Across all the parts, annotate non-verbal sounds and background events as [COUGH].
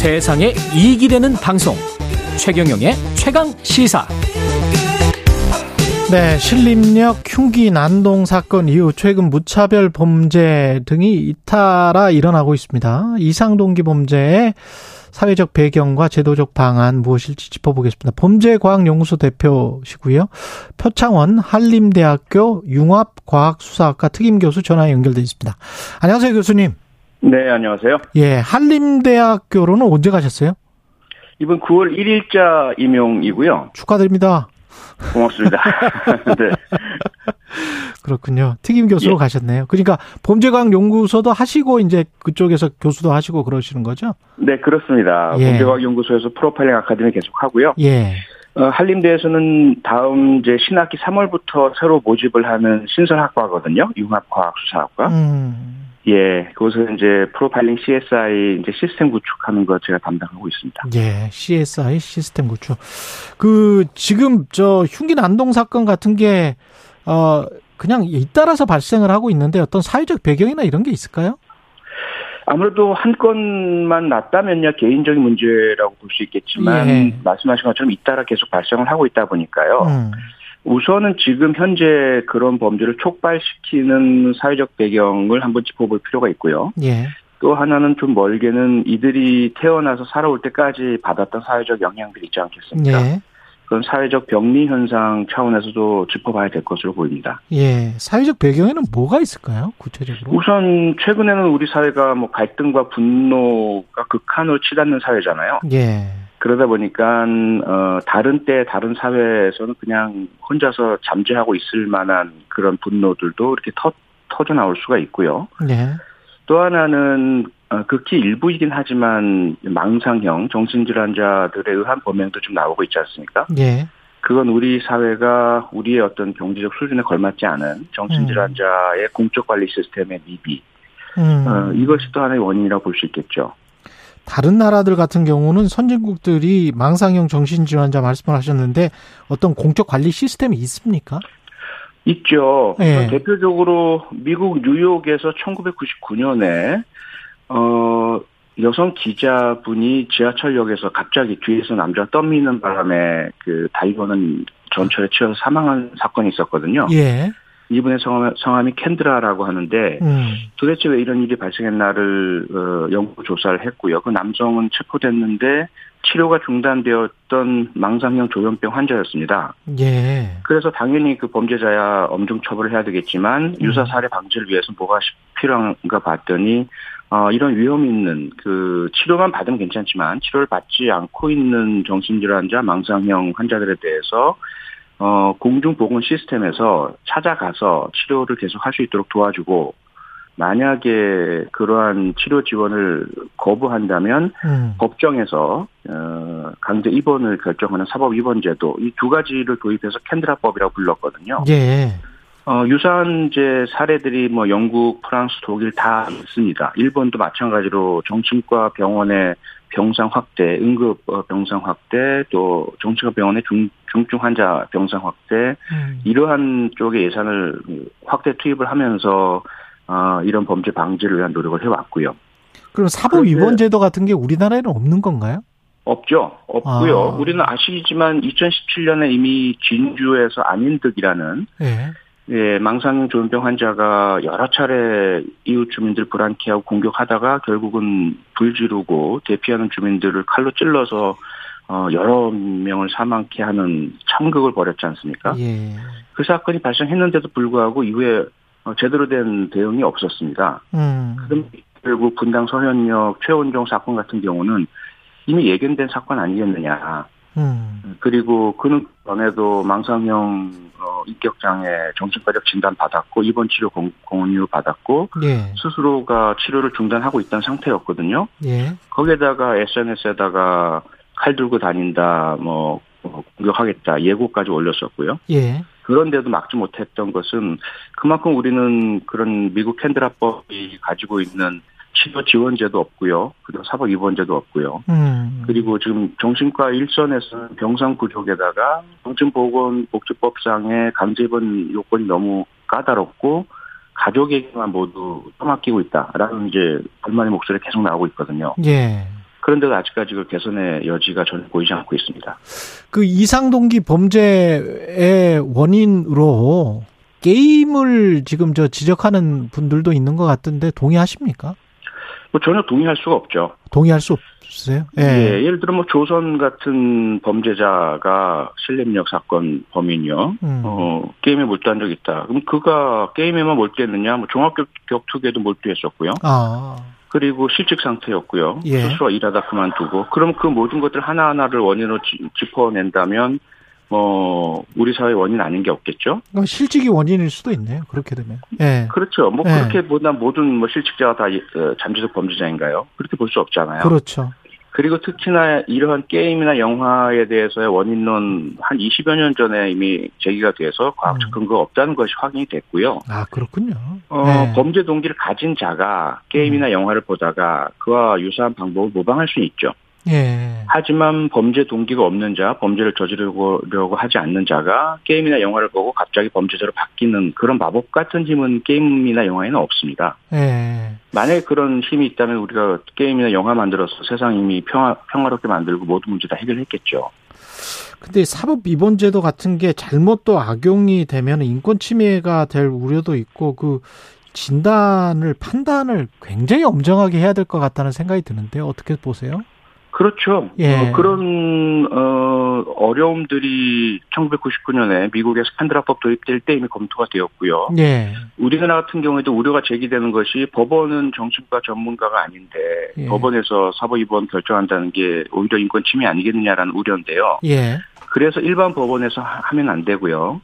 세상에 이익이 되는 방송 최경영의 최강 시사 네, 신림역 흉기 난동 사건 이후 최근 무차별 범죄 등이 잇따라 일어나고 있습니다. 이상동기 범죄의 사회적 배경과 제도적 방안 무엇일지 짚어보겠습니다. 범죄과학연구소 대표시고요. 표창원 한림대학교 융합과학수사학과 특임교수 전화 연결돼 있습니다. 안녕하세요, 교수님. 네, 안녕하세요. 예, 한림대학교로는 언제 가셨어요? 이번 9월 1일자 임용이고요. 축하드립니다. 고맙습니다. [LAUGHS] 네. 그렇군요. 특임 교수로 예. 가셨네요. 그러니까 범죄과학 연구소도 하시고 이제 그쪽에서 교수도 하시고 그러시는 거죠? 네, 그렇습니다. 예. 범죄과학 연구소에서 프로파일링 아카데미 계속 하고요. 예. 어, 한림대에서는 다음 이제 신학기 3월부터 새로 모집을 하는 신설학과거든요. 융합과학수사학과. 음. 예, 그곳은 이제 프로파일링 CSI 이제 시스템 구축하는 거 제가 담당하고 있습니다. 예, CSI 시스템 구축. 그 지금 저 흉기 난동 사건 같은 게 어 그냥 잇따라서 발생을 하고 있는데 어떤 사회적 배경이나 이런 게 있을까요? 아무래도 한 건만 났다면야 개인적인 문제라고 볼 수 있겠지만 예. 말씀하신 것처럼 잇따라 계속 발생을 하고 있다 보니까요. 음. 우선은 지금 현재 그런 범죄를 촉발시키는 사회적 배경을 한번 짚어볼 필요가 있고요. 예. 또 하나는 좀 멀게는 이들이 태어나서 살아올 때까지 받았던 사회적 영향들이 있지 않겠습니까? 예. 그런 사회적 병리 현상 차원에서도 짚어봐야 될 것으로 보입니다. 예. 사회적 배경에는 뭐가 있을까요? 구체적으로? 우선 최근에는 우리 사회가 뭐 갈등과 분노가 극한으로 치닫는 사회잖아요. 예. 그러다 보니까 어 다른 때 다른 사회에서는 그냥 혼자서 잠재하고 있을 만한 그런 분노들도 이렇게 터 터져 나올 수가 있고요. 예. 또 하나는 어, 극히 일부이긴 하지만 망상형 정신질환자들에 의한 범행도 좀 나오고 있지 않습니까? 예. 그건 우리 사회가 우리의 어떤 경제적 수준에 걸맞지 않은 정신질환자의 공적 관리 시스템의 미비 음. 어, 이것이 또 하나의 원인이라고 볼 수 있겠죠. 다른 나라들 같은 경우는 선진국들이 망상형 정신질환자 말씀을 하셨는데 어떤 공적 관리 시스템이 있습니까? 있죠. 예. 대표적으로 미국 뉴욕에서 1999년에 어 여성 기자분이 지하철역에서 갑자기 뒤에서 남자 떠미는 바람에 그 달려오는 전철에 치여서 사망한 사건이 있었거든요. 예. 이분의 성함, 성함이 캔드라라고 하는데 음. 도대체 왜 이런 일이 발생했나를 어, 연구 조사를 했고요. 그 남성은 체포됐는데 치료가 중단되었던 망상형 조현병 환자였습니다. 예. 그래서 당연히 그 범죄자야 엄중 처벌을 해야 되겠지만 음. 유사 사례 방지를 위해서 뭐가 시- 필요한가 봤더니 어, 이런 위험 있는 그 치료만 받으면 괜찮지만 치료를 받지 않고 있는 정신질환자 망상형 환자들에 대해서 어, 공중보건 시스템에서 찾아가서 치료를 계속 할 수 있도록 도와주고 만약에 그러한 치료 지원을 거부한다면 음. 법정에서 어, 강제 입원을 결정하는 사법 입원 제도 이 두 가지를 도입해서 캔드라법이라고 불렀거든요. 예. 어, 유사한 이제 사례들이 뭐 영국, 프랑스, 독일 다 있습니다. 일본도 마찬가지로 정신과 병원의 병상 확대, 응급 어, 병상 확대, 또 정신과 병원의 중, 중증 환자 병상 확대, 음. 이러한 쪽의 예산을 확대 투입을 하면서 어, 이런 범죄 방지를 위한 노력을 해왔고요. 그럼 사법 위반 제도 같은 게 우리나라에는 없는 건가요? 없죠. 없고요. 아. 우리는 아시지만 2017년에 이미 진주에서 안인득이라는 예. 예, 망상 조현병 환자가 여러 차례 이웃 주민들 불안케 하고 공격하다가 결국은 불 지르고 대피하는 주민들을 칼로 찔러서 어, 여러 명을 사망케 하는 참극을 벌였지 않습니까? 예. 그 사건이 발생했는데도 불구하고 이후에 어, 제대로 된 대응이 없었습니다. 음. 그럼 결국 분당 서현역 최원종 사건 같은 경우는 이미 예견된 사건 아니겠느냐. 음. 그리고 그는 전에도 망상형 어, 인격장애 정신과적 진단 받았고 입원 치료 공, 공유 받았고 예. 스스로가 치료를 중단하고 있던 상태였거든요. 예. 거기에다가 SNS에다가 칼 들고 다닌다, 뭐 어, 공격하겠다 예고까지 올렸었고요. 예. 그런데도 막지 못했던 것은 그만큼 우리는 그런 미국 캔드라법이 가지고 있는 치료 지원제도 없고요. 그리고 사법 입원제도 없고요. 음. 그리고 지금 정신과 일선에서는 병상 부족에다가 정신보건복지법상의 강제 입원 요건이 너무 까다롭고 가족에게만 모두 떠맡기고 있다라는 이제 불만의 목소리가 계속 나오고 있거든요. 예. 그런데도 아직까지 그 개선의 여지가 전혀 보이지 않고 있습니다. 그 이상동기 범죄의 원인으로 게임을 지금 저 지적하는 분들도 있는 것 같은데 동의하십니까? 뭐 전혀 동의할 수가 없죠. 동의할 수 없으세요? 예. 예 예를 들어 뭐 조선 같은 범죄자가 실렘력 사건 범인이요. 음. 어, 게임에 몰두한 적 있다. 그럼 그가 게임에만 몰두했느냐? 뭐 종합격 격투기에도 몰두했었고요. 아. 그리고 실직 상태였고요. 예. 스스로 일하다 그만두고. 그럼 그 모든 것들 하나하나를 원인으로 짚어낸다면 뭐 우리 사회 원인 아닌 게 없겠죠. 실직이 원인일 수도 있네요. 그렇게 되면. 예. 그렇죠. 뭐 예. 그렇게 보다 모든 뭐 실직자가 다 어, 잠재적 범죄자인가요? 그렇게 볼 수 없잖아요. 그렇죠. 그리고 특히나 이러한 게임이나 영화에 대해서의 원인론 한 20여 년 전에 이미 제기가 돼서 과학적 음. 근거가 없다는 것이 확인이 됐고요. 아, 그렇군요. 어, 네. 범죄 동기를 가진 자가 게임이나 음. 영화를 보다가 그와 유사한 방법을 모방할 수 있죠. 예. 하지만 범죄 동기가 없는 자, 범죄를 저지르려고 하지 않는 자가 게임이나 영화를 보고 갑자기 범죄자로 바뀌는 그런 마법 같은 힘은 게임이나 영화에는 없습니다. 예. 만약에 그런 힘이 있다면 우리가 게임이나 영화 만들어서 세상 이미 평화, 평화롭게 만들고 모든 문제 다 해결했겠죠. 근데 사법 위반제도 같은 게 잘못 또 악용이 되면 인권 침해가 될 우려도 있고 그 진단을 판단을 굉장히 엄정하게 해야 될 것 같다는 생각이 드는데 어떻게 보세요? 그렇죠. 예. 어, 그런 어, 어려움들이 1999년에 미국에서 팬드라법 도입될 때 이미 검토가 되었고요. 예. 우리나라 같은 경우에도 우려가 제기되는 것이 법원은 정신과 전문가가 아닌데 예. 법원에서 사법위반 결정한다는 게 오히려 인권 침해 아니겠느냐라는 우려인데요. 예. 그래서 일반 법원에서 하면 안 되고요.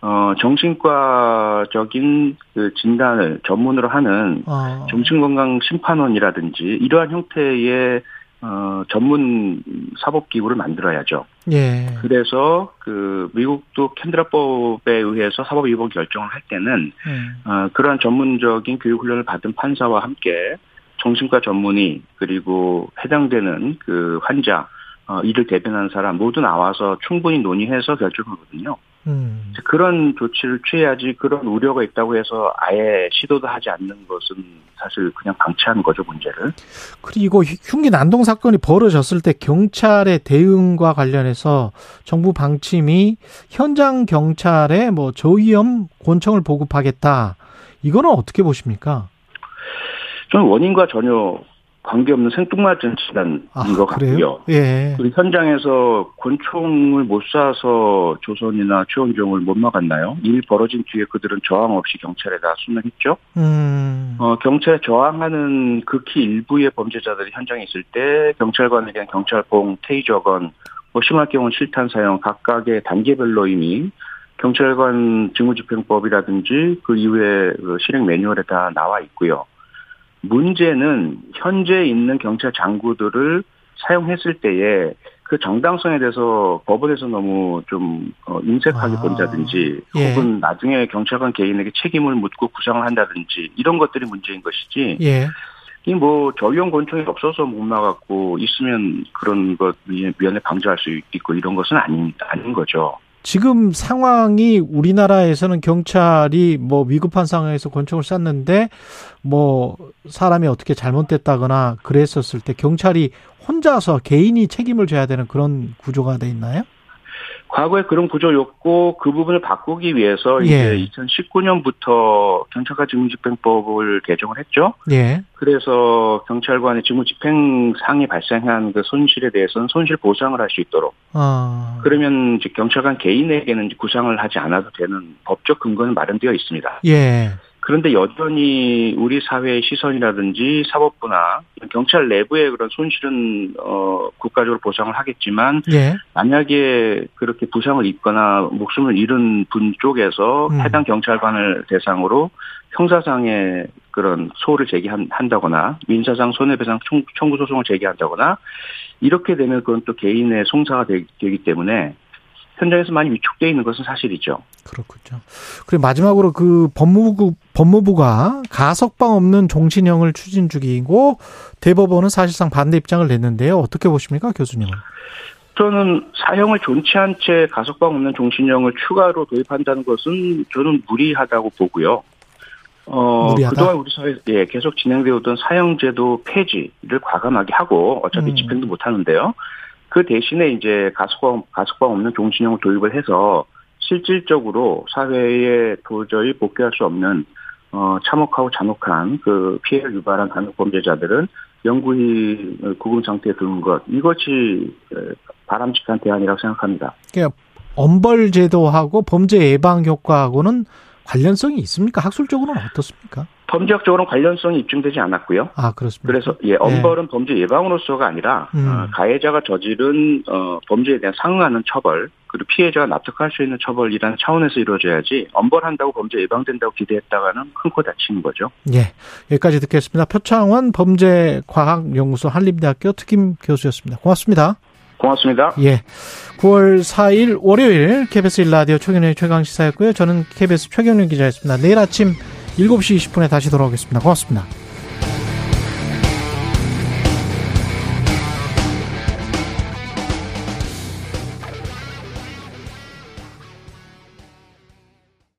어, 정신과적인 그 진단을 전문으로 하는 어. 정신건강 심판원이라든지 이러한 형태의 어, 전문 사법기구를 만들어야죠. 예. 그래서 그 미국도 캔드라법에 의해서 사법 위반 결정을 할 때는 예. 어, 그러한 전문적인 교육 훈련을 받은 판사와 함께 정신과 전문의 그리고 해당되는 그 환자 어, 이를 대변하는 사람 모두 나와서 충분히 논의해서 결정하거든요. 음. 그런 조치를 취해야지 그런 우려가 있다고 해서 아예 시도도 하지 않는 것은 사실 그냥 방치하는 거죠 문제를. 그리고 흉기 난동 사건이 벌어졌을 때 경찰의 대응과 관련해서 정부 방침이 현장 경찰에 뭐 저위험 권총을 보급하겠다. 이거는 어떻게 보십니까? 저는 원인과 전혀 관계없는 생뚱맞은 진단인 아, 것 같고요. 예. 그리고 현장에서 권총을 못 쏴서 조선이나 최원종을 못 막았나요? 일 벌어진 뒤에 그들은 저항 없이 경찰에다 수면했죠. 음. 어, 경찰에 저항하는 극히 일부의 범죄자들이 현장에 있을 때 경찰관에게 경찰봉, 테이저건, 뭐 심할 경우는 실탄 사용 각각의 단계별로 이미 경찰관 직무집행법이라든지 그 이후에 그 실행 매뉴얼에 다 나와 있고요. 문제는 현재 있는 경찰 장구들을 사용했을 때에 그 정당성에 대해서 법원에서 너무 좀 어, 인색하게 아, 본다든지 예. 혹은 나중에 경찰관 개인에게 책임을 묻고 구상을 한다든지 이런 것들이 문제인 것이지. 예. 이뭐 저위험 권총이 없어서 못 나갔고 있으면 그런 것 위원회 방지할 수 있고 이런 것은 아닌 아닌 거죠. 지금 상황이 우리나라에서는 경찰이 뭐 위급한 상황에서 권총을 쐈는데 뭐 사람이 어떻게 잘못됐다거나 그랬었을 때 경찰이 혼자서 개인이 책임을 져야 되는 그런 구조가 돼 있나요? 과거에 그런 구조였고 그 부분을 바꾸기 위해서 예. 이제 2019년부터 경찰관 직무집행법을 개정을 했죠. 예. 그래서 경찰관의 직무집행 상이 발생한 그 손실에 대해서는 손실 보상을 할 수 있도록. 아. 그러면 이제 경찰관 개인에게는 구상을 하지 않아도 되는 법적 근거는 마련되어 있습니다. 예. 그런데 여전히 우리 사회의 시선이라든지 사법부나 경찰 내부의 그런 손실은 어 국가적으로 보상을 하겠지만 예. 만약에 그렇게 부상을 입거나 목숨을 잃은 분 쪽에서 음. 해당 경찰관을 대상으로 형사상의 그런 소를 제기한다거나 민사상 손해배상 청구 소송을 제기한다거나 이렇게 되면 그건 또 개인의 송사가 되기 때문에 현장에서 많이 위축되어 있는 것은 사실이죠. 그렇군요. 그리고 마지막으로 그 법무부 법무부가 가석방 없는 종신형을 추진 중이고 대법원은 사실상 반대 입장을 냈는데요. 어떻게 보십니까, 교수님은? 저는 사형을 존치한 채 가석방 없는 종신형을 추가로 도입한다는 것은 저는 무리하다고 보고요. 어, 어, 무리하다? 그동안 우리 사회 예, 계속 진행되어 오던 사형제도 폐지를 과감하게 하고 어차피 음. 집행도 못 하는데요. 그 대신에 이제 가석방 가석방 없는 종신형을 도입을 해서 실질적으로 사회에 도저히 복귀할 수 없는 어, 참혹하고 잔혹한 그 피해를 유발한 간혹 범죄자들은 영구히 구금 상태에 두는 것 이것이 에, 바람직한 대안이라고 생각합니다. 그러니까 엄벌 제도하고 범죄 예방 효과하고는 관련성이 있습니까? 학술적으로는 어떻습니까? 범죄학적으로는 관련성이 입증되지 않았고요. 아, 그렇습니다. 그래서 예, 엄벌은 범죄 예방으로서가 아니라 음. 어, 가해자가 저지른 어, 범죄에 대한 상응하는 처벌 그리고 피해자가 납득할 수 있는 처벌이라는 차원에서 이루어져야지 엄벌한다고 범죄 예방된다고 기대했다가는 큰 코 다치는 거죠. 예. 여기까지 듣겠습니다. 표창원 범죄과학연구소 한림대학교 특임 교수였습니다. 고맙습니다. 고맙습니다. 예. 9월 4일 월요일 KBS 1라디오 최경련의 최강시사였고요. 저는 KBS 최경련 기자였습니다. 내일 아침 7시 20분에 다시 돌아오겠습니다. 고맙습니다.